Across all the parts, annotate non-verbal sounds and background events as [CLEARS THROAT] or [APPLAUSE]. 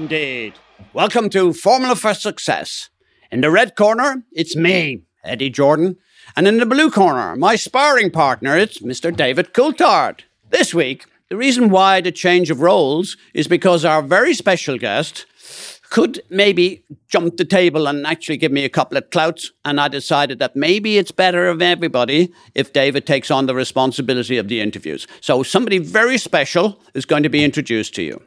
Indeed. Welcome to Formula for Success. In the red corner, it's me, Eddie Jordan. And in the blue corner, my sparring partner, it's Mr. David Coulthard. This week, the reason why the change of roles is because our very special guest could maybe jump the table and actually give me a couple of clouts. And I decided that maybe it's better of everybody if David takes on the responsibility of the interviews. So somebody very special is going to be introduced to you.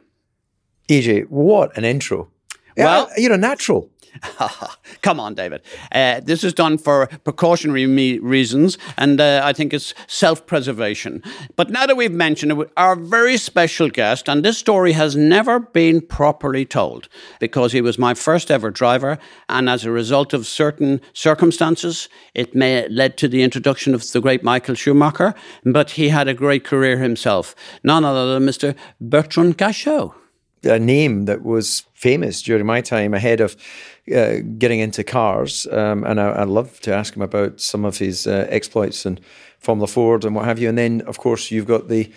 EJ, what an intro. Well- Yeah, you're a natural. [LAUGHS] Come on, David. Uh, this is done for precautionary me- reasons, and uh, I think it's self preservation. But now that we've mentioned it, our very special guest, and this story has never been properly told because he was my first ever driver, and as a result of certain circumstances, it may led to the introduction of the great Michael Schumacher, but he had a great career himself. None other than Mr. Bertrand Gachot. A name that was famous during my time ahead of uh, getting into cars. Um, and I, I'd love to ask him about some of his uh, exploits in Formula Ford and what have you. And then, of course, you've got the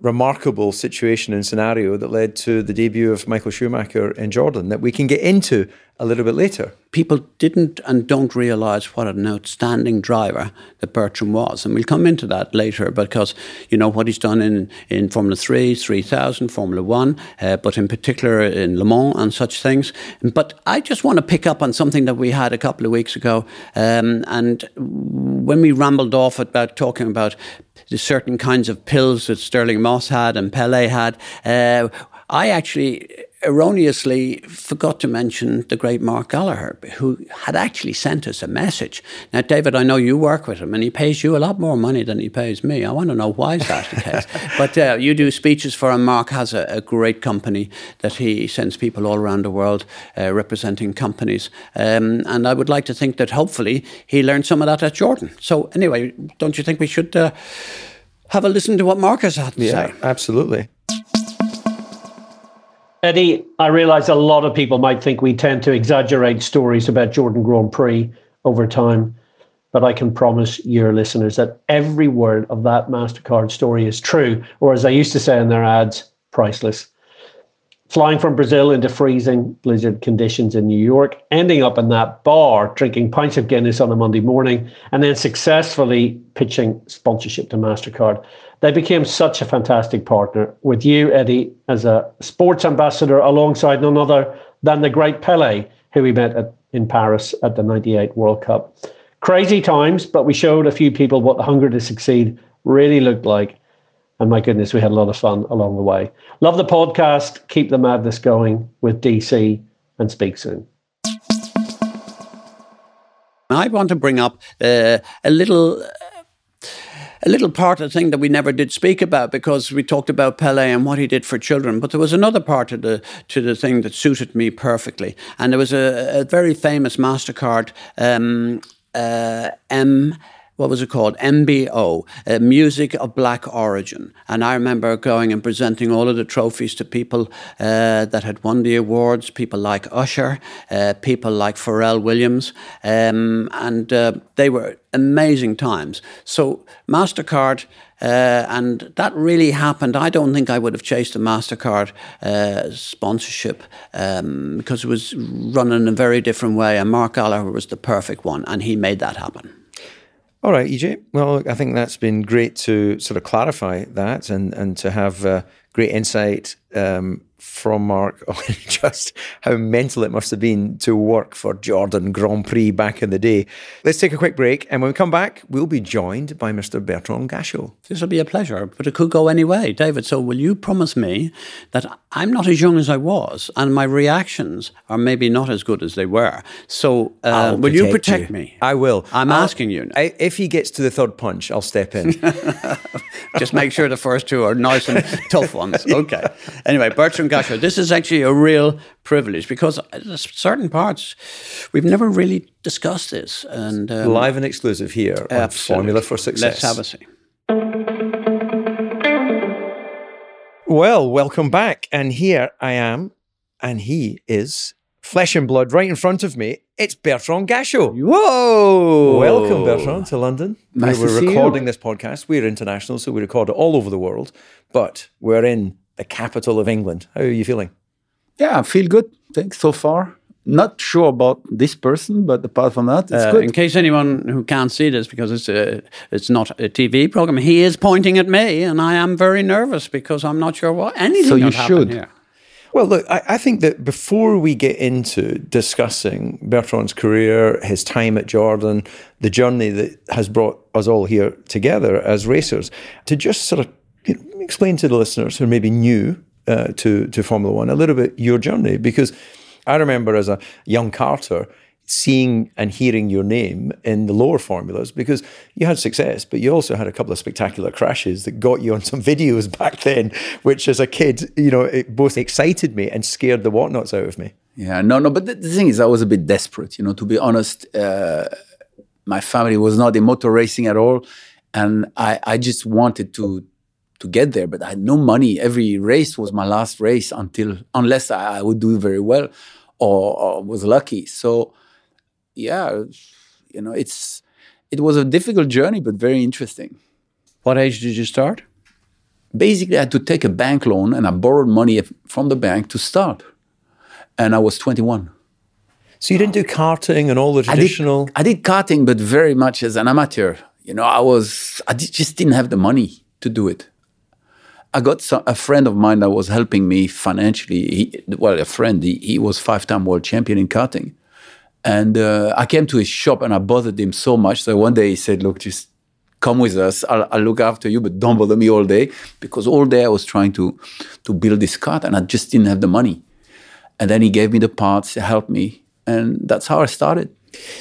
remarkable situation and scenario that led to the debut of Michael Schumacher in Jordan that we can get into a little bit later. people didn't and don't realize what an outstanding driver that Bertrand was. And we'll come into that later because, you know, what he's done in, in Formula 3, 3000, Formula 1, uh, but in particular in Le Mans and such things. But I just want to pick up on something that we had a couple of weeks ago. Um, and when we rambled off about talking about the certain kinds of pills that Stirling Moss had and Pele had, uh, I actually erroneously forgot to mention the great Mark Gallagher, who had actually sent us a message. Now, David, I know you work with him, and he pays you a lot more money than he pays me. I want to know why is that the case. [LAUGHS] but uh, you do speeches for him. Mark has a, a, great company that he sends people all around the world uh, representing companies, um, and I would like to think that hopefully he learned some of that at Jordan. So, anyway, don't you think we should? Uh, have a listen to what Marcus had to say. absolutely. Eddie, I realize a lot of people might think we tend to exaggerate stories about Jordan Grand Prix over time, but I can promise your listeners that every word of that MasterCard story is true, or as I used to say in their ads, priceless. Flying from Brazil into freezing blizzard conditions in New York, ending up in that bar drinking pints of Guinness on a Monday morning, and then successfully pitching sponsorship to MasterCard. They became such a fantastic partner with you, Eddie, as a sports ambassador alongside none other than the great Pele, who we met at, in Paris at the 98 World Cup. Crazy times, but we showed a few people what the hunger to succeed really looked like. And my goodness, we had a lot of fun along the way. Love the podcast. Keep the madness going with DC and speak soon. I want to bring up uh, a little. A little part of the thing that we never did speak about because we talked about Pele and what he did for children, but there was another part of the to the thing that suited me perfectly, and there was a, a very famous Mastercard um, uh, M what was it called? MBO, uh, Music of Black Origin. And I remember going and presenting all of the trophies to people uh, that had won the awards, people like Usher, uh, people like Pharrell Williams, um, and uh, they were amazing times. So MasterCard. Uh, and that really happened. I don't think I would have chased a MasterCard uh, sponsorship um, because it was run in a very different way. And Mark Gallagher was the perfect one, and he made that happen. All right, EJ. Well, I think that's been great to sort of clarify that and, and to have uh, great insight um, from Mark [LAUGHS] on just how mental it must have been to work for Jordan Grand Prix back in the day. Let's take a quick break, and when we come back, we'll be joined by Mr. Bertrand Gachot. This will be a pleasure, but it could go any way. David, so will you promise me that I'm not as young as I was, and my reactions are maybe not as good as they were? So uh, will you protect you. me? I will. I'm I'll- asking you. I, if he gets to the third punch, I'll step in. [LAUGHS] Just make sure the first two are nice and [LAUGHS] tough ones. Okay. Anyway, Bertrand Gachot, this is actually a real privilege because certain parts we've never really discussed this. And um, Live and exclusive here. Formula for Success. Let's have a see. Well, welcome back. And here I am, and he is flesh and blood right in front of me. It's Bertrand Gachot. Whoa! Welcome, Bertrand, to London. Nice we're to see you. recording this podcast. We're international, so we record it all over the world, but we're in the capital of England. How are you feeling? Yeah, I feel good. Thanks so far. Not sure about this person, but apart from that, it's Uh, good. in case anyone who can't see this because it's a, it's not a TV program, he is pointing at me, and I am very nervous because I'm not sure what anything. So you should. Here. Well, look, I, I think that before we get into discussing Bertrand's career, his time at Jordan, the journey that has brought us all here together as racers, to just sort of you know, explain to the listeners who are maybe new uh, to to Formula One a little bit your journey, because I remember as a young carter seeing and hearing your name in the lower formulas because you had success, but you also had a couple of spectacular crashes that got you on some [LAUGHS] videos back then, which as a kid, you know, it both excited me and scared the whatnots out of me. Yeah, no, no. But the, the thing is, I was a bit desperate. You know, to be honest, uh, my family was not in motor racing at all, and I, I just wanted to to get there, but I had no money. Every race was my last race until unless I, I would do very well or, or was lucky. So, yeah, you know, it's it was a difficult journey, but very interesting. What age did you start? basically I had to take a bank loan and I borrowed money from the bank to start. And I was 21. So you didn't do karting and all the I traditional. did, I did karting, but very much as an amateur. You know, I was, I did, just didn't have the money to do it. I got some, a friend of mine that was helping me financially. He, well, a friend, he, he was five-time world champion in karting. And uh, I came to his shop and I bothered him so much that one day he said, look, just come with us. I'll, I'll look after you, but don't bother me all day. Because all day I was trying to, to build this cart and I just didn't have the money. And then he gave me the parts, helped me. And that's how I started.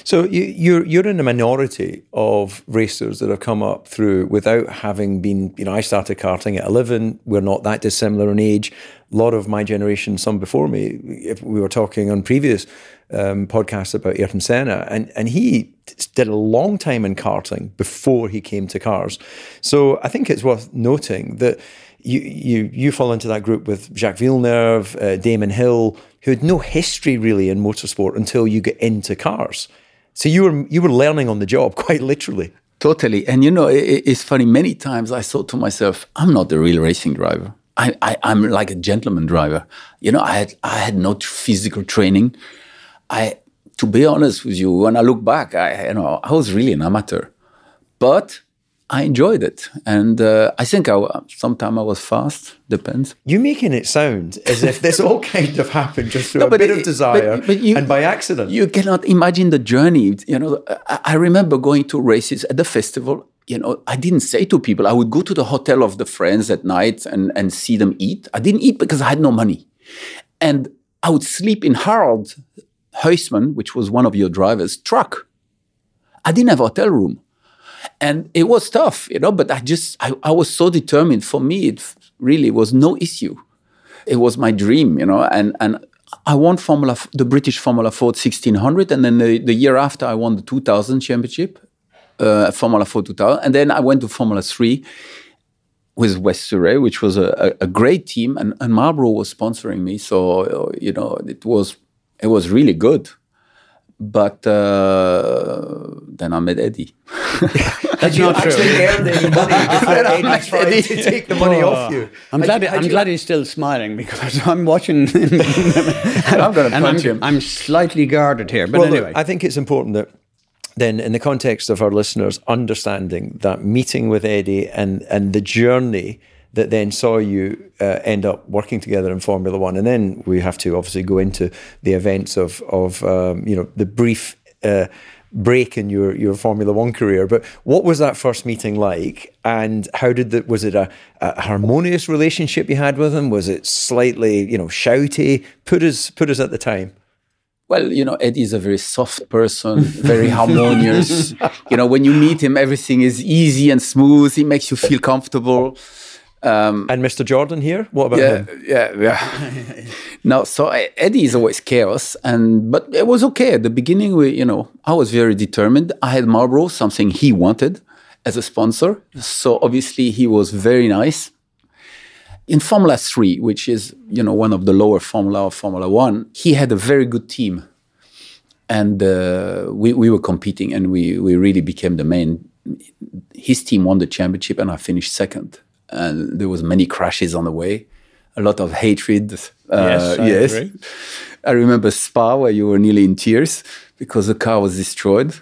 So you, you're you're in a minority of racers that have come up through without having been. You know, I started karting at eleven. We're not that dissimilar in age. A lot of my generation, some before me, if we were talking on previous um, podcasts about Ayrton Senna, and and he did a long time in karting before he came to cars. So I think it's worth noting that. You, you you fall into that group with Jacques Villeneuve, uh, Damon Hill, who had no history really in motorsport until you get into cars. So you were you were learning on the job, [LAUGHS] quite literally. Totally. And you know, it, it's funny. Many times I thought to myself, I'm not the real racing driver. I, I, I'm like a gentleman driver. You know, I had I had no physical training. I, to be honest with you, when I look back, I you know I was really an amateur, but I enjoyed it, and uh, I think I sometimes I was fast. Depends. You're making it sound as if this all kind of happened just through No, a bit it- of desire but- but you- and by accident. You cannot imagine the journey. You know, I, I remember going to races at the festival. You know, I didn't say to people, I would go to the hotel of the friends at night and, and see them eat. I didn't eat because I had no money. And I would sleep in Harald Huysman, which was one of your drivers' truck. I didn't have a hotel room. And it was tough, you know, but I just, I, I was so determined. For me, it really was no issue it was my dream, you know, and and I won Formula the British Formula Ford 1600, and then the, the year after I won the 2000 championship, uh, Formula Ford 2000, and then I went to Formula Three with West Surrey, which was a, a, a great team, and, and Marlboro was sponsoring me, so you know it was it was really good. But uh, then I met Eddie. [LAUGHS] That's not true. earned any money before Eddie tried to take the money off you. I'm glad. Had I'm you- glad he's still smiling because [LAUGHS] I'm watching. him. I'm gonna punch [LAUGHS] I'm, him. I'm slightly guarded here, but well, look, anyway. I think it's important that then, in the context of our listeners understanding that meeting with Eddie and and the journey that then saw you uh, end up working together in Formula One, and then we have to obviously go into the events of of um, you know the brief. Uh, break in your your Formula One career. But what was that first meeting like, and how did that? Was it a, a, harmonious relationship you had with him? Was it slightly you know shouty? Put us put us at the time. Well, you know, Eddie is a very soft person, very [LAUGHS] harmonious. you know, when you meet him, everything is easy and smooth. He makes you feel comfortable. Um, and Mr. Jordan here, what about yeah, him? Yeah, yeah. [LAUGHS] no, so Eddie is always chaos, and but it was okay at the beginning. We, you know, I was very determined. I had Marlboro, something he wanted as a sponsor, so obviously he was very nice. In Formula Three, which is you know one of the lower Formula of Formula One, he had a very good team, and uh, we we were competing, and we we really became the main. His team won the championship, and I finished second and there was many crashes on the way, a lot of hatred. Uh, yes, I yes. Agree. I remember Spa where you were nearly in tears because the car was destroyed.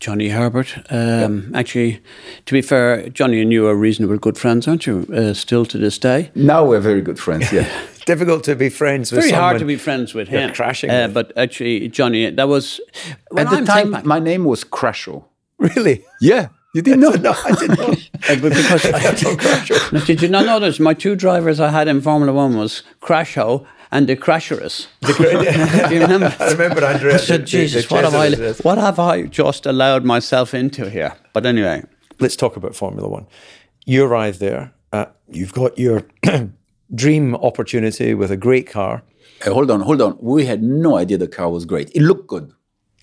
Johnny Herbert. Um, yeah. Actually, to be fair, Johnny and you are reasonable good friends, aren't you? Uh, still to this day. Now we're very good friends. Yeah. [LAUGHS] Difficult to be friends with. Very someone hard to be friends with him. Crashing. Uh, but actually, Johnny, that was at the I'm time. Back, my name was Crasho. Really? Yeah. You didn't know? no, I didn't know. [LAUGHS] uh, because [LAUGHS] I, [LAUGHS] did you not notice my two drivers I had in Formula One was Crasho and the Crasherus. [LAUGHS] Do you remember? I remember Andrea. I said, Jesus, the, the what, have I, what have I just allowed myself into here? But anyway. Let's talk about Formula One. You arrive there, uh, you've got your [CLEARS THROAT] dream opportunity with a great car. Hey, hold on, hold on. We had no idea the car was great. It looked good.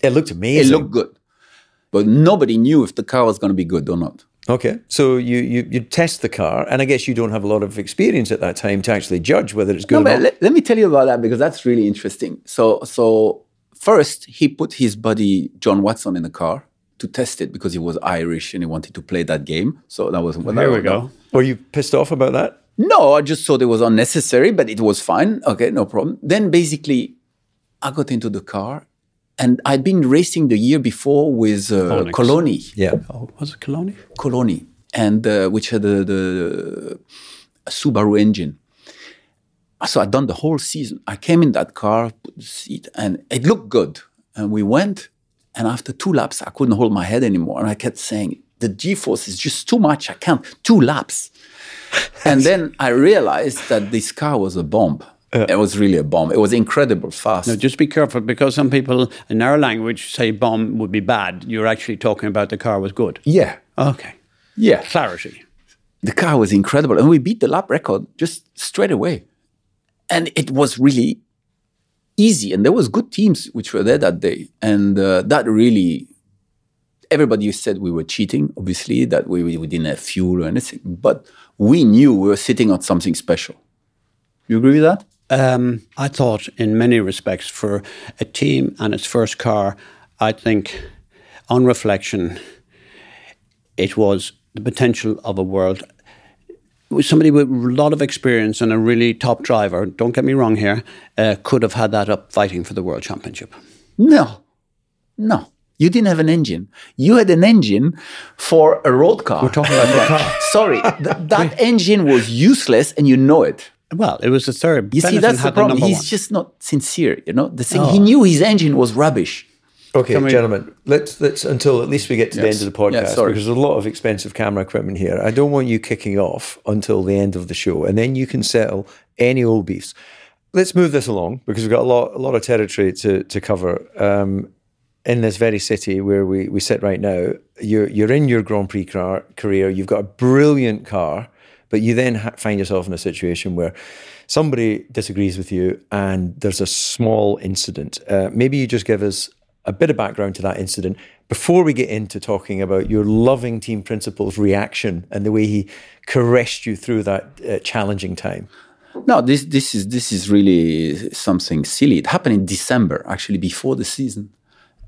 It looked amazing. It looked good but nobody knew if the car was going to be good or not. Okay, so you, you you test the car, and I guess you don't have a lot of experience at that time to actually judge whether it's good. No, or not. Let, let me tell you about that because that's really interesting. So so first he put his buddy John Watson in the car to test it because he was Irish and he wanted to play that game. So that was well, there we go. Were you pissed off about that? No, I just thought it was unnecessary, but it was fine. Okay, no problem. Then basically, I got into the car and I'd been racing the year before with uh, Coloni. Yeah. Oh, was it Coloni? Coloni, and uh, which had the, the Subaru engine. So I'd done the whole season. I came in that car, put the seat, and it looked good. And we went, and after two laps, I couldn't hold my head anymore. And I kept saying, the G-force is just too much. I can't. Two laps. [LAUGHS] and then I realized that this car was a bomb. Uh, it was really a bomb. It was incredible fast. No, just be careful because some people in our language say bomb would be bad. You're actually talking about the car was good. Yeah. Okay. Yeah. Clarity. The car was incredible. And we beat the lap record just straight away. And it was really easy. And there was good teams which were there that day. And uh, that really, everybody said we were cheating, obviously, that we, we didn't have fuel or anything. But we knew we were sitting on something special. You agree with that? Um, I thought, in many respects, for a team and its first car, I think, on reflection, it was the potential of a world. Somebody with a lot of experience and a really top driver, don't get me wrong here, uh, could have had that up fighting for the world championship. No, no. You didn't have an engine. You had an engine for a road car. We're talking about the [LAUGHS] car. Sorry, th- that engine was useless and you know it. Well, it was the third. You see, that's the problem. The He's one. just not sincere. You know, the thing oh. he knew his engine was rubbish. Okay, we, gentlemen, let's let's until at least we get to yes. the end of the podcast yeah, because there's a lot of expensive camera equipment here. I don't want you kicking off until the end of the show, and then you can settle any old beefs. Let's move this along because we've got a lot a lot of territory to to cover. Um, in this very city where we, we sit right now, you're you're in your Grand Prix car, career. You've got a brilliant car but you then ha- find yourself in a situation where somebody disagrees with you and there's a small incident. Uh, maybe you just give us a bit of background to that incident before we get into talking about your loving team principal's reaction and the way he caressed you through that uh, challenging time. No, this this is this is really something silly. It happened in December, actually before the season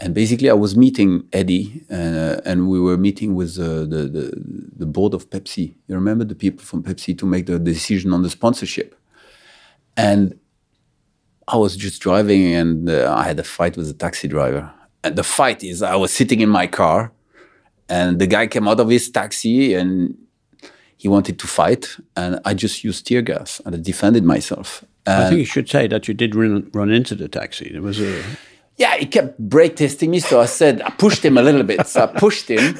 and basically, I was meeting Eddie, uh, and we were meeting with uh, the, the, the board of Pepsi. You remember the people from Pepsi to make the decision on the sponsorship. And I was just driving, and uh, I had a fight with the taxi driver. And the fight is, I was sitting in my car, and the guy came out of his taxi, and he wanted to fight, and I just used tear gas and I defended myself. I think you should say that you did run, run into the taxi. There was a yeah, he kept brake testing me, so I said I pushed him a little bit. So I pushed him,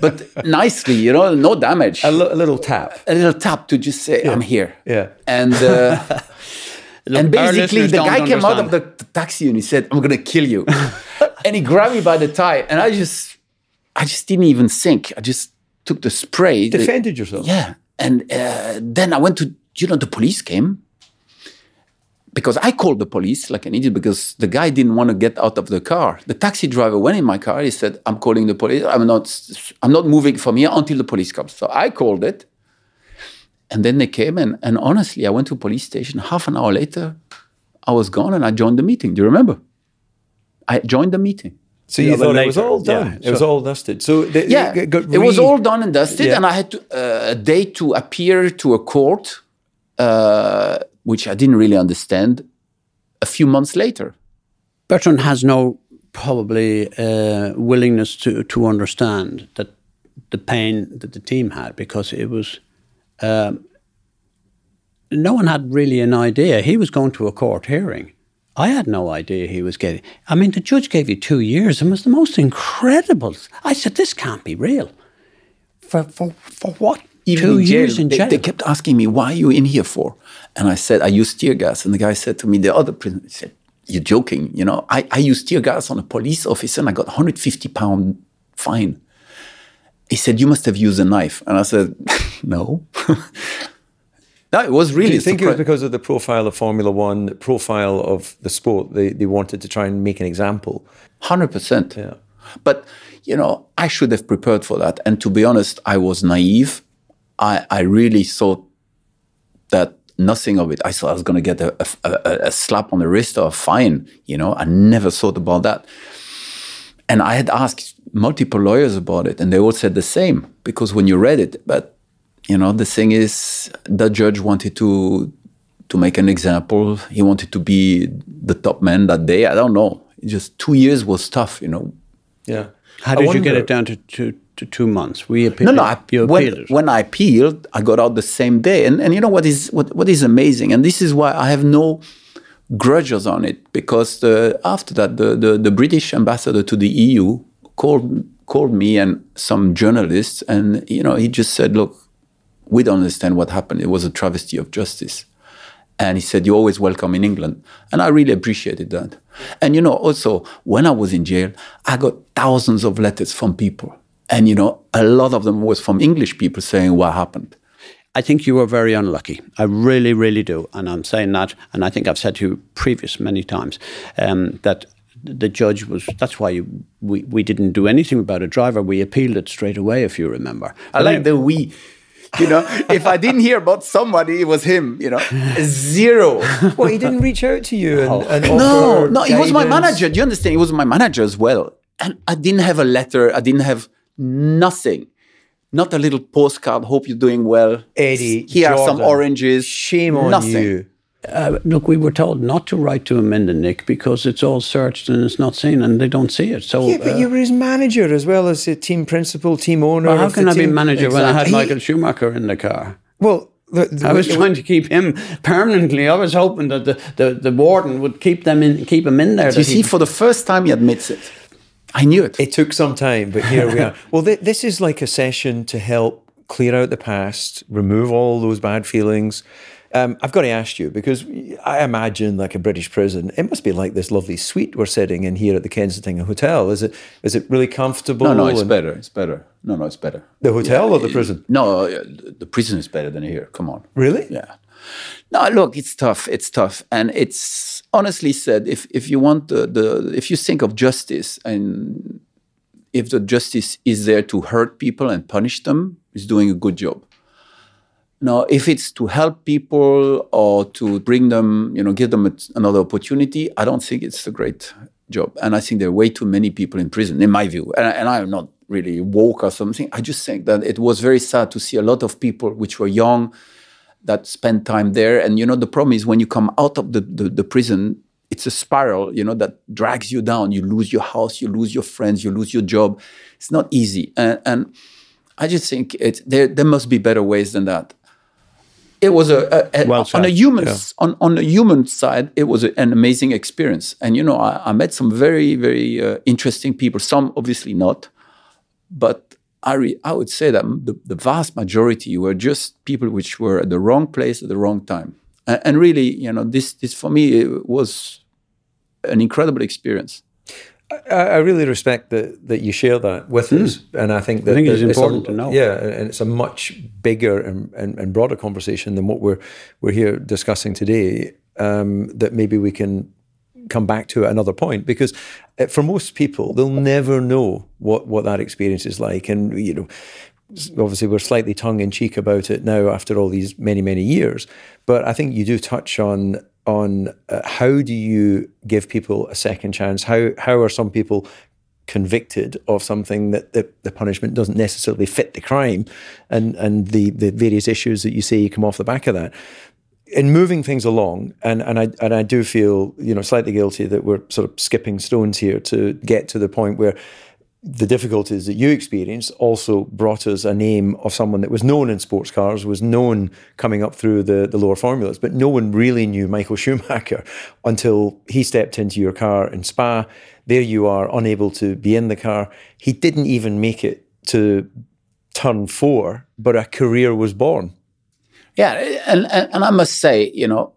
but nicely, you know, no damage. A, a little tap. a little tap to just say I'm here. Yeah. And uh, [LAUGHS] and basically the guy came out of understand. the taxi and he said, "I'm gonna kill you," [LAUGHS] and he grabbed me by the tie, and I just, I just didn't even think. I just took the spray. the- Defended yourself. yeah, and uh, then I went to, you know, the police came because I called the police like an idiot because the guy didn't want to get out of the car. The taxi driver went in my car. He said, "I'm calling the police. I'm not. I'm not moving from here until the police comes." So I called it, and then they came. And, and honestly, I went to a police station. Half an hour later, I was gone, and I joined the meeting. Do you remember? I joined the meeting. So you Yeah, but thought it was all done. yeah, it was all dusted. So the, Yeah, it, got it was all done and dusted, Yeah. and I had to, uh, a date to appear to a court, uh, which I didn't really understand. A few months later, Bertrand has no probably uh, willingness to to understand that the pain that the team had because it was um, no one had really an idea he was going to a court hearing. I had no idea he was getting. I mean, the judge gave you two years and was the most incredible. I said, "This can't be real." For for for what? Two in jail, years in they, jail. they kept asking me, "Why are you in here for?" And I said, "I use tear gas." And the guy said to me, "The other prisoner he said, you're joking, you know? I, I used tear gas on a police officer, and I got 150 pound fine." He said, "You must have used a knife," and I said, [LAUGHS] "No." [LAUGHS] no, it was really. Do you think it was because of the profile of Formula One, the profile of the sport? They they wanted to try and make an example. Hundred percent. Yeah. But you know, I should have prepared for that. And to be honest, I was naive. I I really thought that nothing of it. I thought I was going to get a, a, a, a slap on the wrist or a fine. You know, I never thought about that. And I had asked multiple lawyers about it, and they all said the same because when you read it, but you know, the thing is, the judge wanted to to make an example. He wanted to be the top man that day. I don't know. Just two years was tough, you know. Yeah. How I did you get it down to, to, to two months? We appealed. no. I, you when, appealed when I appealed, I got out the same day. And and you know what is what what is amazing, and this is why I have no grudges on it because the, after that, the, the the British ambassador to the EU called called me and some journalists, and you know he just said, look, we don't understand what happened. It was a travesty of justice. And he said, You're always welcome in England. And I really appreciated that. And, you know, also, when I was in jail, I got thousands of letters from people. And, you know, a lot of them was from English people saying what happened. I think you were very unlucky. I really, really do. And I'm saying that, and I think I've said to you previous many times um, that the judge was, that's why you, we, we didn't do anything about a driver. We appealed it straight away, if you remember. I like the we. You know, [LAUGHS] if I didn't hear about somebody, it was him, you know, zero. [LAUGHS] Well, he didn't reach out to you and, and No, no, he was my manager. Do you understand? He was my manager as well. And I didn't have a letter. I didn't have nothing. Not a little postcard. Hope you're doing well. Eddie, Here are some oranges. Shame on nothing. you. Uh, look, we were told not to write to him in the Nick because it's all searched and it's not seen and they don't see it. So, Yeah, but uh, you were his manager as well as a team principal, team owner. well, how can the I be team. manager when I had He- Michael Schumacher in the car? Well, the, the, I was trying to keep him permanently. I was hoping that the, the, the warden would keep them in, keep him in there. You see, he- for the first time, he admits it. I knew it. It took some time, but here we are. [LAUGHS] Well, th- this is like a session to help clear out the past, remove all those bad feelings. Um, I've got to ask you because I imagine like a British prison, it must be like this lovely suite we're sitting in here at the Kensington Hotel. Is it? Is it really comfortable? no, no, it's better. It's better. No, no, it's better. The hotel or the prison? No, uh, the prison is better than here. Come on. Really? Yeah. No, look, it's tough. It's tough, and it's honestly said. If if you want the, the if you think of justice and if the justice is there to hurt people and punish them, it's doing a good job. Now, if it's to help people or to bring them, you know, give them a, another opportunity, I don't think it's a great job. And I think there are way too many people in prison, in my view. And, and I'm not really woke or something. I just think that it was very sad to see a lot of people which were young that spend time there. And you know, the problem is when you come out of the, the, the prison, it's a spiral, you know, that drags you down. You lose your house, you lose your friends, you lose your job. It's not easy. And, and I just think it, there there must be better ways than that. It was a, a, a Well on a human yeah. on on a human side. It was an amazing experience, and you know I, I met some very very uh, interesting people. Some obviously not, but I re, I would say that the, the vast majority were just people which were at the wrong place at the wrong time, and, and really you know this this for me it was an incredible experience. I, I really respect that that you share that with us, and I think that think it's that important a, to know. Yeah, and it's a much bigger and, and, and broader conversation than what we're we're here discussing today. Um, that maybe we can come back to at another point because uh, for most people they'll never know what what that experience is like, and you know. Obviously, we're slightly tongue in cheek about it now after all these many, many years. But I think you do touch on on uh, how do you give people a second chance? How how are some people convicted of something that the, the punishment doesn't necessarily fit the crime, and and the the various issues that you see come off the back of that. In moving things along, and, and I and I do feel you know slightly guilty that we're sort of skipping stones here to get to the point where the difficulties that you experienced also brought us a name of someone that was known in sports cars, was known coming up through the, the lower formulas, but no one really knew Michael [LAUGHS] Schumacher until he stepped into your car in Spa. There you are, unable to be in the car. He didn't even make it to turn four, but a career was born. Yeah, and, and and I must say, you know,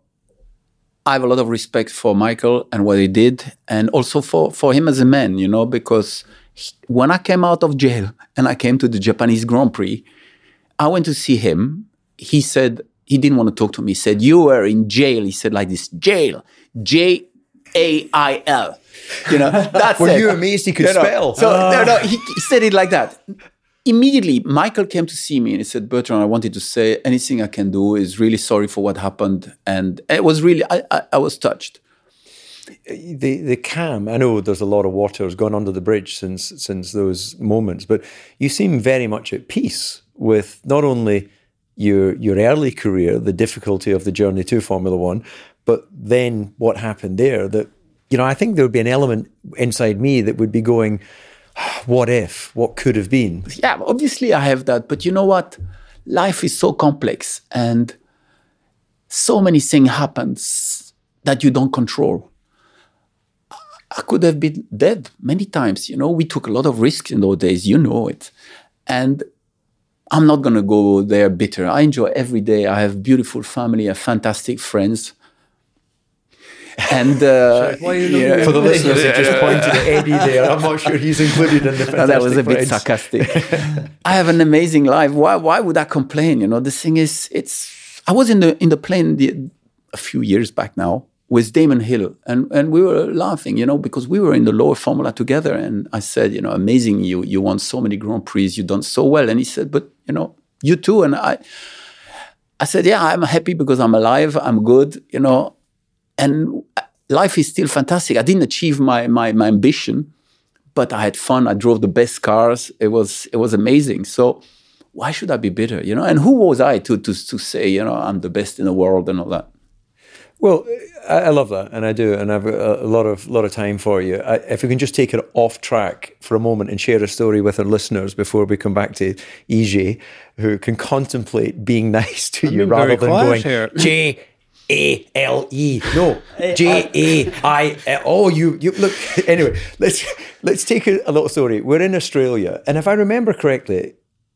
I have a lot of respect for Michael and what he did, and also for for him as a man, you know, because when I came out of jail and I came to the Japanese Grand Prix, I went to see him. He said he didn't want to talk to me. He said, "You were in jail." He said like this, "Jail, J A I L." You know, [LAUGHS] that's Were it. you amazed he could You know, spell? So no, ah. no, he, he said it like that. Immediately, Michael came to see me and he said, "Bertrand, I wanted to say anything I can do is really sorry for what happened." And it was really, I, I, I was touched. The the cam. I know there's a lot of water has gone under the bridge since since those moments, but you seem very much at peace with not only your your early career, the difficulty of the journey to Formula One, but then what happened there. That you know, I think there would be an element inside me that would be going, [SIGHS] "What if? What could have been?" Yeah, obviously I have that, but you know what? Life is so complex and so many things happens that you don't control. I could have been dead many times. You know, we took a lot of risks in those days. You know it, and I'm not gonna go there bitter. I enjoy every day. I have beautiful family, I have fantastic friends, and uh, [LAUGHS] yeah. For the listeners that just pointed at Eddie [LAUGHS] there, I'm not sure he's included in the. [LAUGHS] No, that was a bit Friends. sarcastic. I have an amazing life. Why? Why would I complain? You know, the thing is, it's. I was in the in the plane the, a few years back now with Damon Hill, and and we were laughing, you know, because we were in the lower formula together, and I said, you know, amazing, you you won so many Grand Prix, you've done so well, and he said, but you know, you too, and I. I said, yeah, I'm happy because I'm alive, I'm good, you know, and life is still fantastic. I didn't achieve my my my ambition, but I had fun. I drove the best cars. It was it was amazing. So why should I be bitter? You know, and who was I to to to say you know I'm the best in the world and all that? Well, I, I love that, and I do, and I've got a, a lot of lot of time for you. I, if we can just take it off track for a moment and share a story with our listeners before we come back to EJ, who can contemplate being [LAUGHS] nice to you rather than going here. J A L E. No, J A I. L- Oh, you you look. [LAUGHS] Anyway, let's let's take a, a little story. We're in Australia, and if I remember correctly,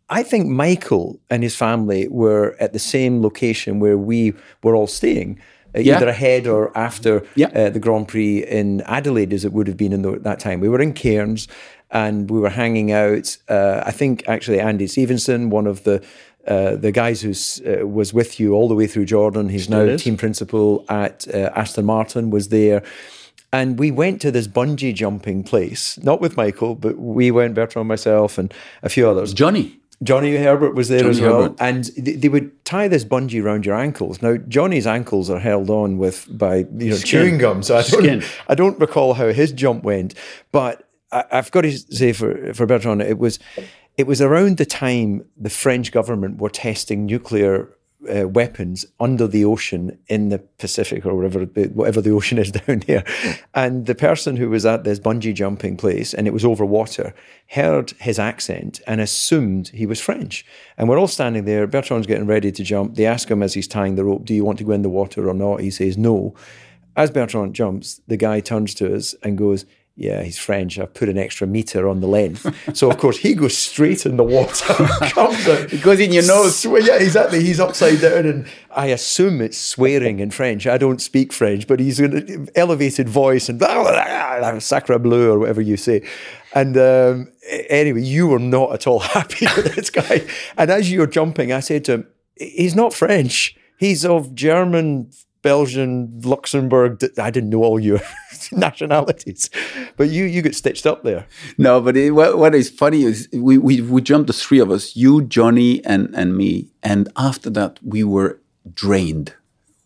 I think Michael and his family were at the same location where we were all staying, Yeah. either ahead or after Yeah. uh, the Grand Prix in Adelaide, as it would have been in the, that time. We were in Cairns and we were hanging out. Uh, I think actually Andy Stevenson, one of the uh, the guys who uh, was with you all the way through Jordan, he's now is. team principal at uh, Aston Martin, was there. And we went to this bungee jumping place, not with Michael, but we went, Bertrand, myself, and a few others. Johnny. Johnny Herbert was there Johnny as well, Herbert. and they, they would tie this bungee around your ankles. Now Johnny's ankles are held on with by you know chewing gum, so I don't Skin. [LAUGHS] I don't recall how his jump went, but I, I've got to say for for Bertrand, it was it was around the time the French government were testing nuclear uh, weapons under the ocean in the Pacific or whatever, whatever the ocean is [LAUGHS] down there. And the person who was at this bungee jumping place and it was over water heard his accent and assumed he was French. And we're all standing there. Bertrand's getting ready to jump. They ask him as he's tying the rope, Do you want to go in the water or not? He says no. As Bertrand jumps, the guy turns to us and goes, yeah, he's French. I've put an extra meter on the length. So, of course, he goes straight in the water. [LAUGHS] comes out. It goes in your nose. Sw- yeah, exactly. He's upside down. And I assume it's swearing in French. I don't speak French, but he's in an elevated voice and blah, blah, blah, sacre bleu or whatever you say. And um, anyway, you were not at all [LAUGHS] happy with this guy. And as you're jumping, I said to him, he's not French. He's of German, Belgian, Luxembourg. I didn't know all your [LAUGHS] nationalities, but you you get stitched up there. No, but it, what, what is funny is we, we we jumped the three of us, you, Johnny, and and me, and after that we were drained.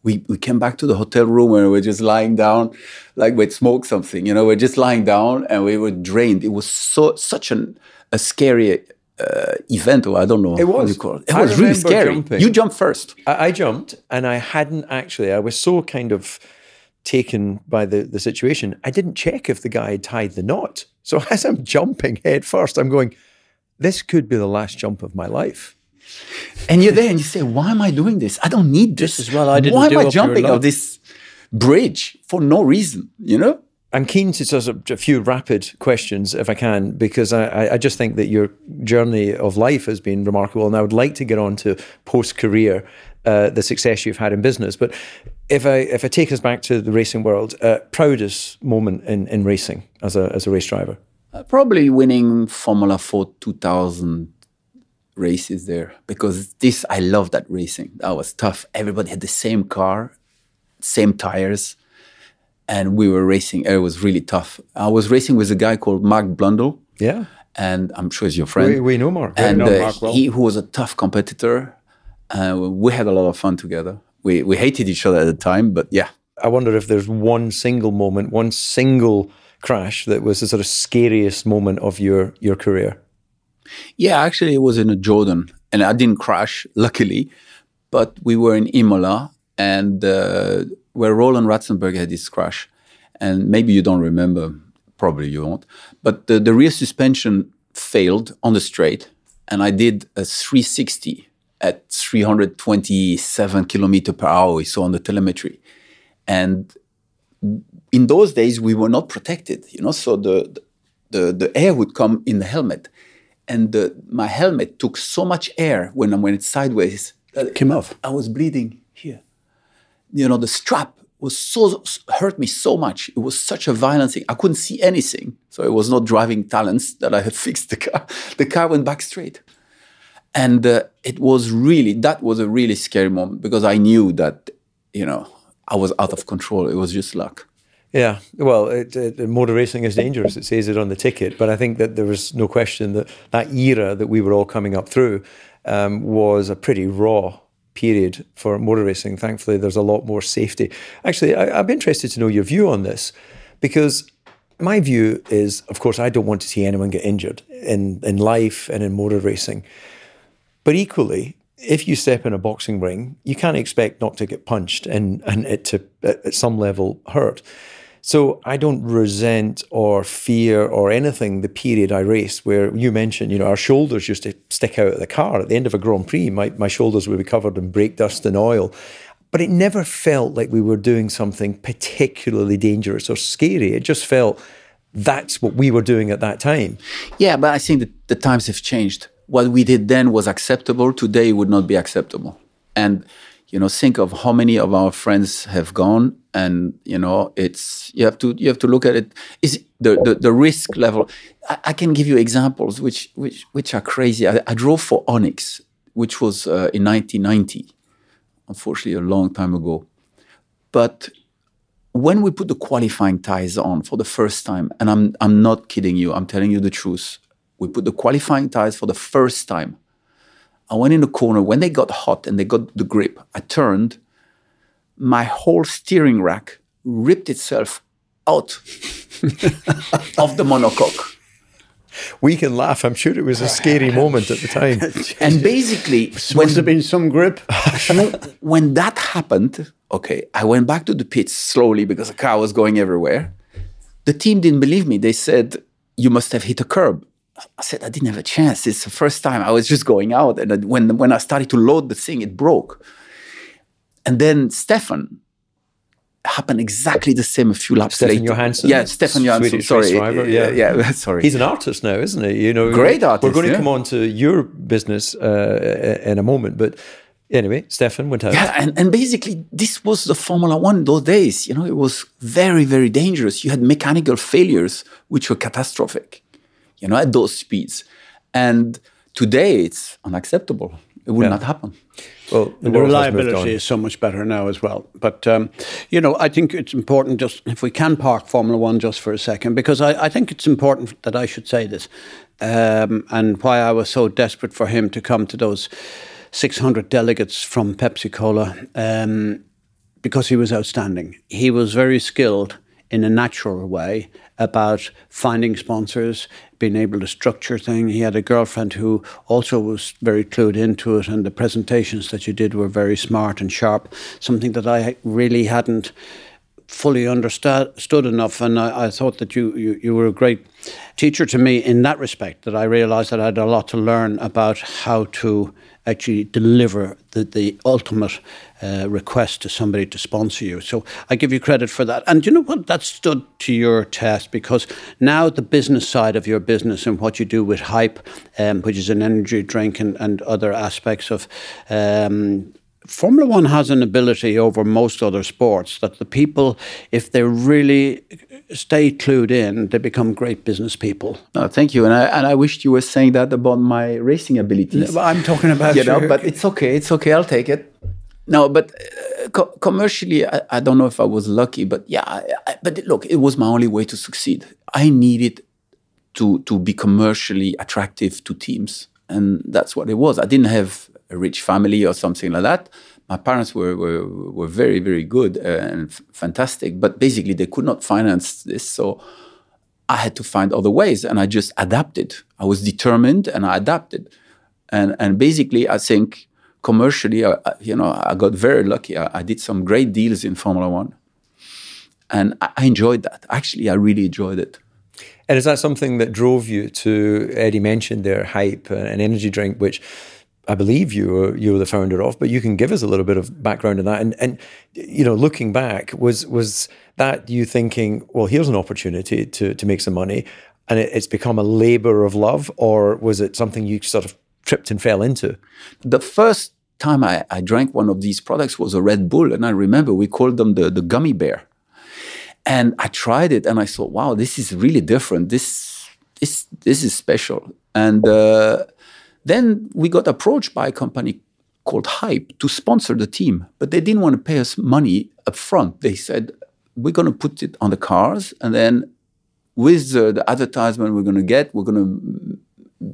We we came back to the hotel room and we were just lying down, like we'd smoked something. You know, we're just lying down and we were drained. It was so such an a scary uh, event, or I don't know It what was. you call it. It I was really scary. jumping. You jumped first. I, I jumped and I hadn't actually, I was so kind of taken by the, the situation, I didn't check if the guy had tied the knot. So [LAUGHS] as I'm jumping head first, I'm going, this could be the last jump of my life. And you're there and you say, why am I doing this? I don't need this. Just as well I didn't Why am I jumping off this bridge for no reason? You know? I'm keen to sort of a few rapid questions if I can, because I, I- just think that your journey of life has been remarkable, and I would like to get on to post career, uh, the success you've had in business. But if I if I take us back to the racing world, uh, proudest moment in, in racing as a as a race driver. Uh, probably winning Formula Ford 2000 races there because this, I love that racing. That was tough. Everybody had the same car, same tires, and we were racing. It was really tough. I was racing with a guy called Mark Blundell, Yeah, and I'm sure he's your friend. we, we know Mark. and know uh, Mark well. he who was a tough competitor. Uh, we had a lot of fun together. We we hated each other at the time, but yeah, I wonder if there's one single moment, one single crash that was the sort of scariest moment of your your career. Yeah, actually, it was in a Jordan, and I didn't crash, luckily. But we were in Imola, and uh, where Roland Ratzenberger had his crash, and maybe you don't remember, probably you won't. But the, the rear suspension failed on the straight, and I did a 360 at 327 kilometer per hour. We saw on the telemetry, and in those days we were not protected you know so the the, the air would come in the helmet and the, my helmet took so much air when I went sideways that Came off. I was bleeding you know the strap was so hurt me so much. It was such a violent thing. I couldn't see anything. So it was not driving talents that I had [LAUGHS] fixed the car. The car went back straight. And uh, it was really that was a really scary moment because I knew that you know I was out of control. It was just luck. Yeah, well, it, it, motor racing is dangerous. It says it on the ticket, but I think that there was no question that that era that we were all coming up through um, was a pretty raw period for motor racing. Thankfully, there's a lot more safety. Actually, I, I'm interested to know your view on this because my view is, of course, I don't want to see anyone get injured in in life and in motor racing. But equally, if you step in a boxing ring, you can't expect not to get punched and, and it to, at at some level, hurt. So I don't resent or fear or anything the period I raced where you mentioned, you know, our shoulders used to stick out of the car. At the end of a Grand Prix, my, my shoulders would be covered in brake dust and oil. But it never felt like we were doing something particularly dangerous or scary. It just felt that's what we were doing at that time. Yeah, but I think that the times have changed. What we did then was acceptable. Today would not be acceptable. And you know, think of how many of our friends have gone, and you know, it's you have to you have to look at it. Is the the, the risk level? I, I can give you examples which which which are crazy. I, I drove for Onyx, which was uh, in 1990, unfortunately a long time ago. But when we put the qualifying tires on for the first time, and I'm I'm not kidding you, I'm telling you the truth. We put the qualifying tires for the first time. I went in the corner when they got hot and they got the grip. I turned, my whole steering rack ripped itself out [LAUGHS] of the monocoque. we can laugh. I'm sure it was a scary moment at the time. [LAUGHS] and basically, when must have been some grip. [LAUGHS] when that happened, okay, I went back to the pits slowly because the car was going everywhere. The team didn't believe me. They said, You must have hit a curb. I said, I didn't have a chance. It's the first time I was just going out. And when, when I started to load the thing, it broke. And then Stefan, happened exactly the same a few laps Stefan later. Johansson, yeah, Stefan Johansson. Sorry, driver, yeah, yeah. yeah, [LAUGHS] sorry. He's an artist now, isn't he? You know, Great artist, We're going to yeah. come on to your business uh, in a moment, but anyway, Stefan went out. Yeah, and, and basically this was the Formula One those days. You know, it was very, very dangerous. You had mechanical failures which were catastrophic, you know, at those speeds. And today it's unacceptable. It would Yeah. not happen. Well, the, the world has moved reliability is so much better now as well. But um, you know, I think it's important just if we can park Formula One just for a second, because I, I think it's important that I should say this, um, and why I was so desperate for him to come to those 600 delegates from Pepsi Cola, um, because he was outstanding. He was very skilled in a natural way about finding sponsors, being able to structure things. He had a girlfriend who also was very clued into it, and the presentations that you did were very smart and sharp, something that I really hadn't fully understood stood enough and I, I thought that you, you you were a great teacher to me in that respect that I realized that I had a lot to learn about how to actually deliver the, the ultimate uh, request to somebody to sponsor you. So I give you credit for that. And you know what? That stood to your test because now the business side of your business and what you do with hype um, which is an energy drink and, and other aspects of um, Formula One has an ability over most other sports that the people, if they really stay clued in, they become great business people. No, thank you. And I, and I wished you were saying that about my racing abilities. I'm talking about you know, but it's okay. It's okay. I'll take it. No, but uh, co- commercially, I, I don't know if I was lucky, but yeah. I, I, but look, it was my only way to succeed. I needed to to be commercially attractive to teams, and that's what it was. I didn't have a rich family or something like that. My parents were were, were very very good and fantastic, but basically they could not finance this, so. I had to find other ways and I just adapted. I was determined and I adapted. And and basically I think commercially, I, you know, I got very lucky. I, I did some great deals in Formula One. And I, I enjoyed that. Actually, I really enjoyed it. And is that something that drove you to Eddie mentioned there, hype, uh, an energy drink, which I believe you were you were the founder of, but you can give us a little bit of background on that. And and you know, looking back, was was that you thinking, well, here's an opportunity to to make some money, and it, it's become a labor of love, or was it something you sort of tripped and fell into? The first time I, I drank one of these products was a Red Bull. And I remember we called them the, the gummy bear. And I tried it and I thought, wow, this is really different. This, this, this is special. And uh, then we got approached by a company called Hype to sponsor the team, but they didn't want to pay us money up front. They said, we're going to put it on the cars and then with the, the advertisement we're going to get, we're going to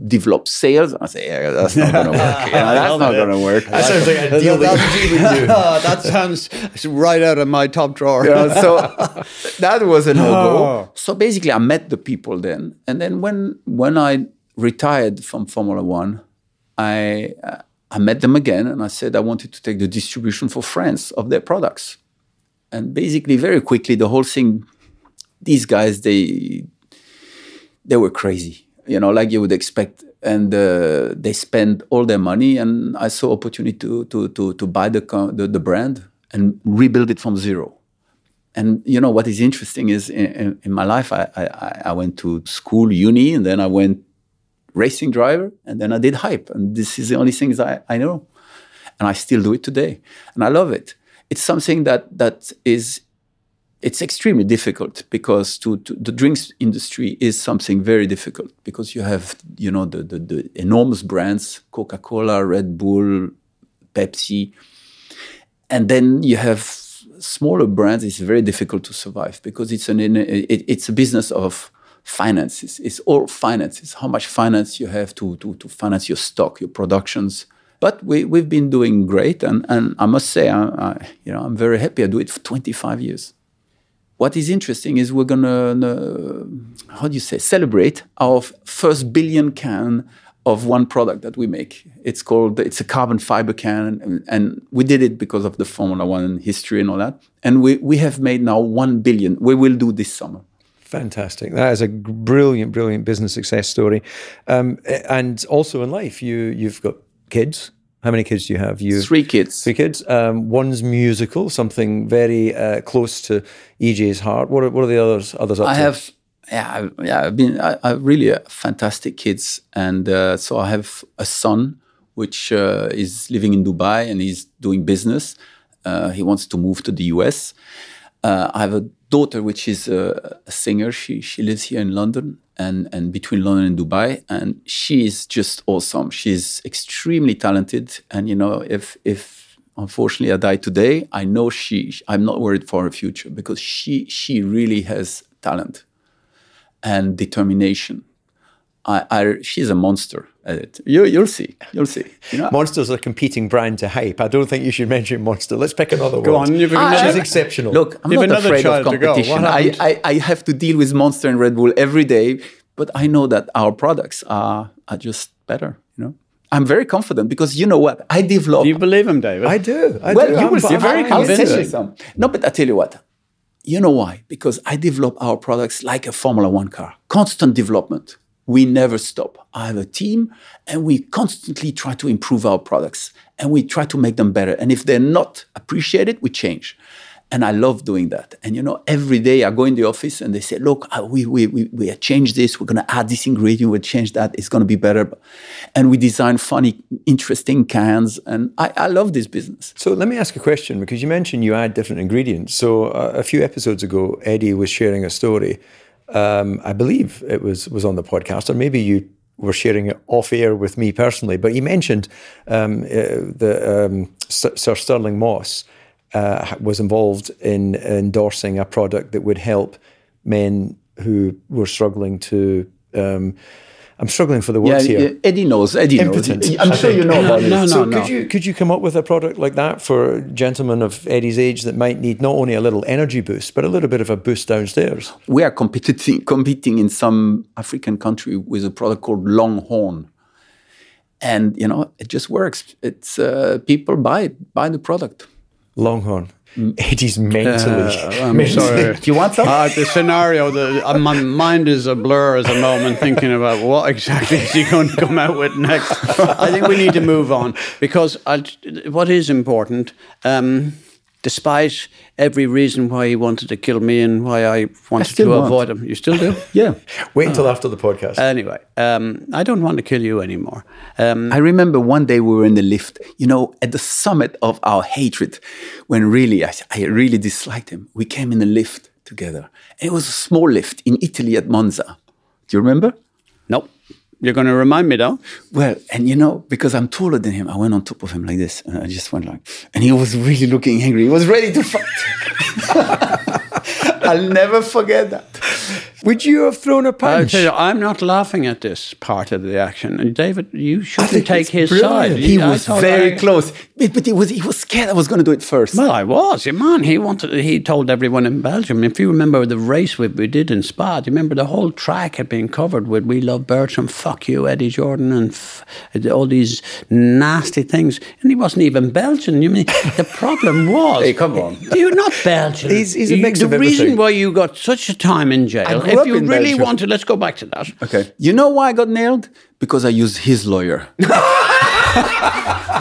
develop sales. I say, yeah, that's not going to work. You know, that's [LAUGHS] not going to work. That sounds like a deal that [LAUGHS] that sounds right out of my top drawer. Yeah, so that was a no go. [LAUGHS] Oh. So basically, I met the people then, and then when when I retired from Formula One, I uh, I met them again, and I said I wanted to take the distribution for France of their products, and basically very quickly the whole thing. These guys, they they were crazy, you know, like you would expect. And uh, they spent all their money, and I saw opportunity to to to, to buy the, the the brand and rebuild it from zero. And you know what is interesting is in, in, in my life, I, I I went to school, uni, and then I went racing driver, and then I did hype, and this is the only things I, I know, and I still do it today, and I love it. It's something that that is it's extremely difficult because to, to the drinks industry is something very difficult because you have you know the, the, the enormous brands coca-cola red bull pepsi and then you have smaller brands it's very difficult to survive because it's an it, it's a business of finances it's all finances how much finance you have to to, to finance your stock your productions but we, we've been doing great and, and i must say I, I, you know i'm very happy i do it for 25 years what is interesting is we're gonna uh, how do you say celebrate our first billion can of one product that we make. It's called it's a carbon fiber can, and, and we did it because of the Formula One history and all that. And we we have made now one billion. We will do this summer. Fantastic. That is a brilliant, brilliant business success story. Um, and also in life, you you've got kids. How many kids do you have? You Three kids. Three kids. Um, one's musical, something very uh, close to EJ's heart. What are, what are the others? Others up I to? have, yeah, I, yeah. I've been, I, I really uh, fantastic kids, and uh, so I have a son which uh, is living in Dubai and he's doing business. Uh, he wants to move to the US. Uh, I have a daughter which is a, a singer. She she lives here in London and and between London and Dubai, and she is just awesome. She's extremely talented, and you know if if unfortunately I die today, I know she. I'm not worried for her future because she she really has talent and determination. I, I she's a monster it. You you'll see. You'll see. You know, Monster's a competing brand to hype. I don't think you should mention Monster. Let's pick another one. Go on, you've Ah, another- She's exceptional. Look, I'm You've not afraid of to competition. I. I, I have to deal with Monster and Red Bull every day, but I know that our products are, are just better. You know, I'm very confident because you know what? I develop. Do you believe him, David? I do. I well, do. you I'm- will see. I'm very I'll send you convincing. some. No, but I tell you what. You know why? Because I develop our products like a Formula One car. Constant development. We never stop. I have a team and we constantly try to improve our products and we try to make them better. And if they're not appreciated, we change. And I love doing that. And you know, every day I go in the office and they say, look, uh, we, we, we, we changed this. We're going to add this ingredient. We'll change that. It's going to be better. And we design funny, interesting cans. And I, I love this business. So let me ask a question because you mentioned you add different ingredients. So uh, a few episodes ago, Eddie was sharing a story. Um, I believe it was was on the podcast, or maybe you were sharing it off air with me personally. But he mentioned um, uh, the um, Sir Stirling Moss uh, was involved in endorsing a product that would help men who were struggling to. I'm struggling for the Yeah, words here. yeah, Eddie knows. Eddie Impotent, knows. I'm I sure you know about No, it. no, so no. could you could you come up with a product like that for gentlemen of Eddie's age that might need not only a little energy boost but a little bit of a boost downstairs? We are competing competing in some African country with a product called Longhorn, and you know it just works. It's uh, people buy it, buy the product. Longhorn. Eddie's mentally. I'm [LAUGHS] mentally- sorry. Do [LAUGHS] you want some? Uh, the scenario, the, uh, my mind is a blur at the moment thinking about what exactly is he going to come out with next. I think we need to move on because I, what is important, um, despite every reason why he wanted to kill me and why I wanted still to want. avoid him, you still do? [LAUGHS] Yeah. Wait until after the podcast. Anyway, um, I don't want to kill you anymore. Um, I remember one day we were in the lift, you know, at the summit of our hatred, when really I, I really disliked him. We came in the lift together, and it was a small lift in Italy at Monza. Do you remember? You're going to remind me though. Well, and you know, because I'm taller than him, I went on top of him like this, and I just went like, and he was really looking angry. He was ready to fight. [LAUGHS] I'll never forget that. Would you have thrown a punch? you, I'm not laughing at this part of the action. And David, you shouldn't take his brilliant. side. He I was very I- close, but, but he was he was scared. I was going to do it first. Well, I was. Man, he wanted. He told everyone in Belgium. If you remember the race we, we did in Spa, do you remember the whole track had been covered with "We love Bertrand," "Fuck you, Eddie Jordan," and f- all these nasty things. And he wasn't even Belgian. You mean the problem [LAUGHS] was? Hey, come on. You're not Belgian. He's- he's a You- mix the of reason why you got such a time in jail, if you really Belgium. wanted, let's go back to that. Okay. You know why I got nailed? Because I used his lawyer. [LAUGHS]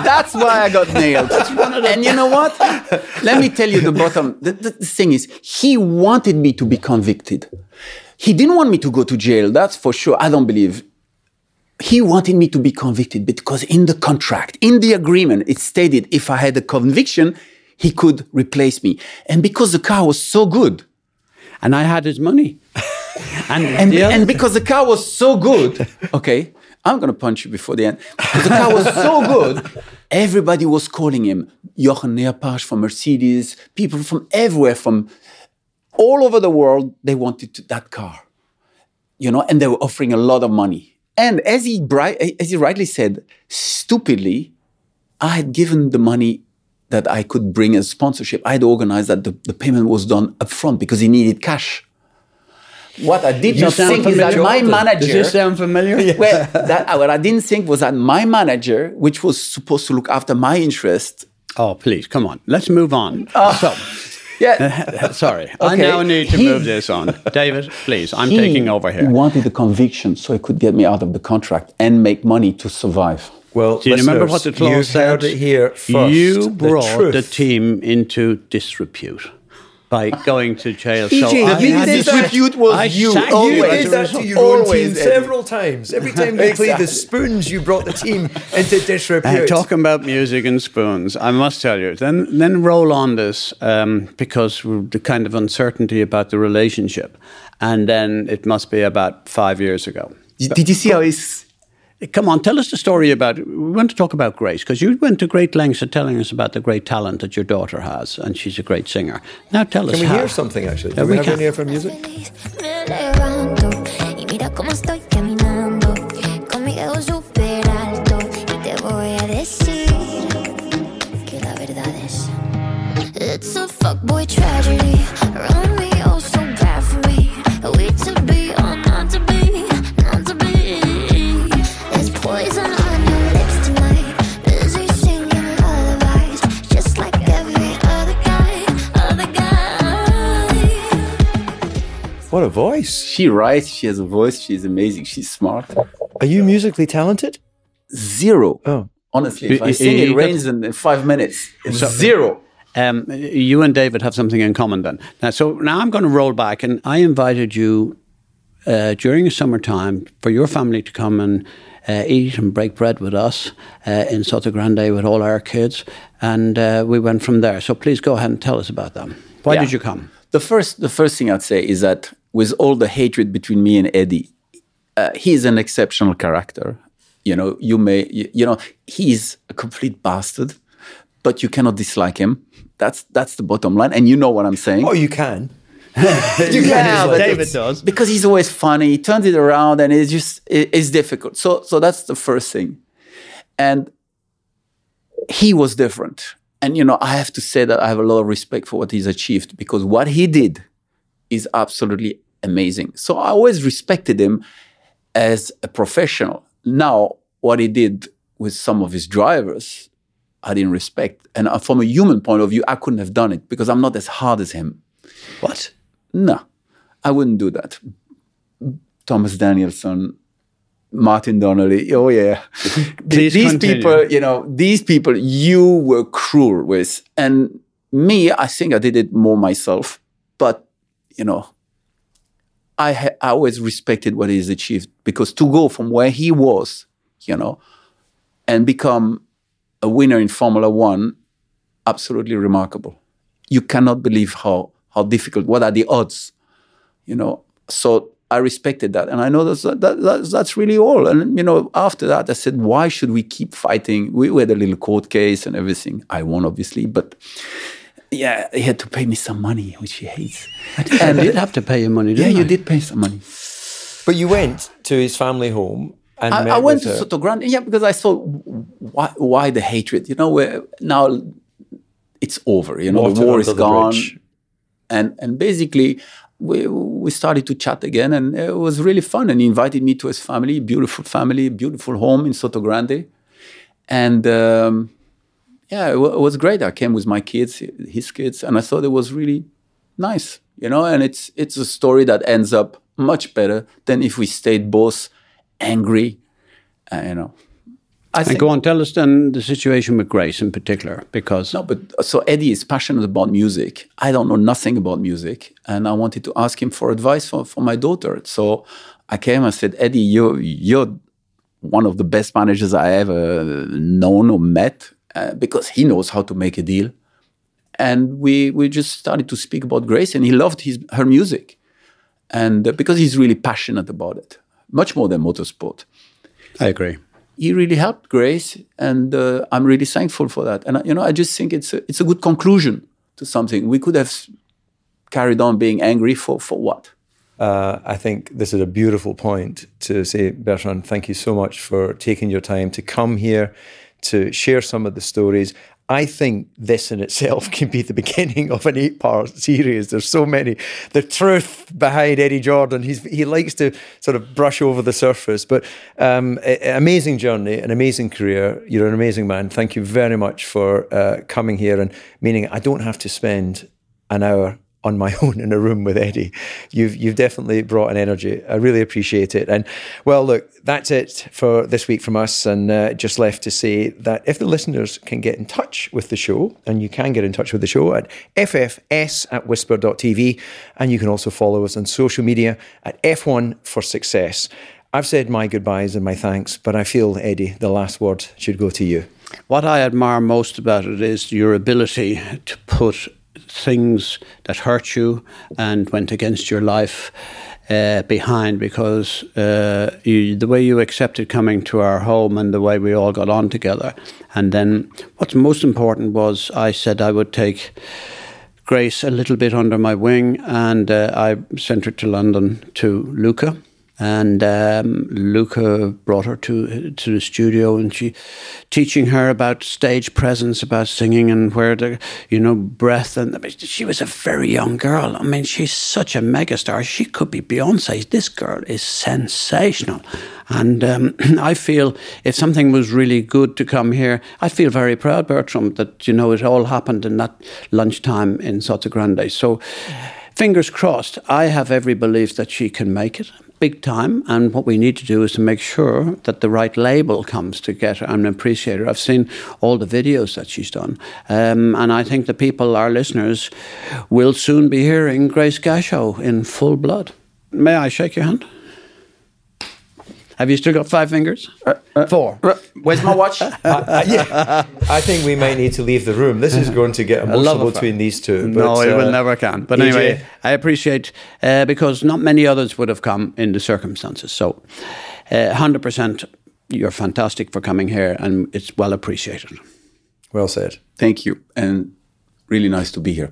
That's why I got nailed. and you know what? Let me tell you the bottom. The, the, the thing is, he wanted me to be convicted. He didn't want me to go to jail. That's for sure. I don't believe. He wanted me to be convicted because in the contract, in the agreement, it stated if I had a conviction, he could replace me. And because the car was so good, And I had his money. [LAUGHS] And and, and because the car was so good, [LAUGHS] okay, I'm gonna punch you before the end. Because the car was so good, everybody was calling him Jochen Neerpasch from Mercedes. People from everywhere, from all over the world, they wanted to, that car, you know, and they were offering a lot of money. And as he as he rightly said, stupidly, I had given the money that I could bring as sponsorship. I'd organized that the, the payment was done upfront because he needed cash. What I did You not think is that my Does manager. this sound familiar? [LAUGHS] well, [LAUGHS] that, what I didn't think was that my manager, which was supposed to look after my interest, Oh, please, come on. Let's move on. [LAUGHS] Oh. So, yeah, sorry. I now need to He- move this on. David, please, I'm taking over here. He wanted the conviction so he could get me out of the contract and make money to survive. Well, Do you remember what the clause you've said? heard it here first. You brought truth. the, team into disrepute by going to jail. so EJ, I you had did that. Disrepute was I you, always. You did that to your own team several times. Every time they played the spoons, you brought the team into [LAUGHS] Uh, disrepute. talking about music and spoons, I must tell you. Then, then roll on this um, because the kind of uncertainty about the relationship, and then it must be about five years ago. Did you see how he's Come on, tell us the story about. We want to talk about Grace because you went to great lengths of telling us about the great talent that your daughter has, and she's a great singer. Now tell us Can we how. hear something actually? Yeah, Do uh, we, we have can. any for music? feliz, me levanto y mira cómo estoy caminando. Con mi ego super alto y te voy a decir que la verdad es. It's a fuckboy tragedy. Around me, What a voice! she writes, she has a voice, she's amazing, she's smart. Are you musically talented? Zero. Oh, Honestly, if You- I you- sing you it got- rains in, in five minutes. It's zero. Um, you and David have something in common then. Now, so now I'm going to roll back, and I invited you uh, during the summertime for your family to come and uh, eat and break bread with us uh, in Sotogrande with all our kids, and uh, we went from there. So please go ahead and tell us about them. Why Yeah. did you come? The first, the first thing I'd say is that with all the hatred between me and Eddie, uh, he's an exceptional character. You know, you may, you, you know, he's a complete bastard, but you cannot dislike him. That's that's the bottom line, and you know what I'm saying. oh, you can. [LAUGHS] you can, David does. because he's always funny. He turns it around, and it's just it- it's difficult. So so that's the first thing, and he was different. And you know, I have to say that I have a lot of respect for what he's achieved because what he did is absolutely amazing. So I always respected him as a professional. Now, what he did with some of his drivers, I didn't respect. And uh, from a human point of view, I couldn't have done it because I'm not as hard as him. What? No, I wouldn't do that. Thomas Danielsson, Martin Donnelly. Oh yeah, [LAUGHS] these continue. people, you know, these people you were cruel with, and me, I think I did it more myself. But you know, I, ha- I always respected what he's achieved because to go from where he was, you know, and become a winner in Formula One, absolutely remarkable. You cannot believe how how difficult. What are the odds? You know. So I respected that, and I know that's that, that's, that's really all. And you know, after that, I said, why should we keep fighting? We, we had a little court case and everything. I won, obviously, but yeah, he had to pay me some money, which he hates. I did have to pay him money, Yeah, didn't you I? did pay some money. But you went to his family home and I, met I went with to her. Soto Grande, yeah, because I thought, why, why the hatred? You know, where now it's over. You know, Water the war is the gone, and and basically we we started to chat again, and it was really fun. And he invited me to his family, beautiful family, beautiful home in Sotogrande, and. Um, yeah, it, wa- it was great. I came with my kids, his kids, and I thought it was really nice, you know. And it's it's a story that ends up much better than if we stayed both angry, uh, you know. I And think, go on, tell us then the situation with Grace in particular, because no, but so Eddie is passionate about music. I don't know nothing about music, and I wanted to ask him for advice for, for my daughter. So I came and said, Eddie, you're you're one of the best managers I ever known or met uh, because he knows how to make a deal. And we we just started to speak about Grace, and he loved his her music, and uh, because he's really passionate about it, much more than motorsport I agree. he really helped Grace, and uh, I'm really thankful for that. And uh, you know, I just think it's a, it's a good conclusion to something. We could have carried on being angry for for what? Uh, I think this is a beautiful point to say, Bertrand, thank you so much for taking your time to come here to share some of the stories I think this in itself [LAUGHS] can be the beginning of an eight part series. There's so many. The truth behind Eddie Jordan, he's, he likes to sort of brush over the surface. But um, amazing journey, an amazing career. You're an amazing man. Thank you very much for uh, coming here and meaning I don't have to spend an hour on my [LAUGHS] own in a room with Eddie. You've you've definitely brought an energy. I really appreciate it. And well, look, that's it for this week from us. And uh, just left to say that if the listeners can get in touch with the show, and you can get in touch with the show at ffs at whisper.tv, and you can also follow us on social media at F1 for Success. I've said my goodbyes and my thanks, but I feel, Eddie, the last word should go to you. What I admire most about it is your ability to put things that hurt you and went against your life uh, behind because uh, you, the way you accepted coming to our home and the way we all got on together. And then what's most important was I said I would take Grace a little bit under my wing and uh, I sent her to London to Luca and um, Luca brought her to to the studio, and she teaching her about stage presence, about singing, and where the you know breath. And she was a very young girl. I mean, she's such a megastar. She could be Beyonce. This girl is sensational, and um, [CLEARS THROAT] I feel if something was really good to come here, I feel very proud, Bertrand, that you know it all happened in that lunchtime in Sotogrande. So. Fingers crossed. I have every belief that she can make it big time. And what we need to do is to make sure that the right label comes to get her and appreciate her. I've seen all the videos that she's done. Um, and I think the people, our listeners, will soon be hearing Grace Gachot in full blood. May I shake your hand? Have you still got five fingers? Uh, uh, Four. Uh, where's my watch? [LAUGHS] Uh, yeah. I think we might need to leave the room. This is going to get emotional between these two. But, no, it will uh, never can. But EJ. anyway, I appreciate uh, because not many others would have come in the circumstances. So, hundred percent, you're fantastic for coming here, and it's well appreciated. Well said. Thank you, and really nice to be here.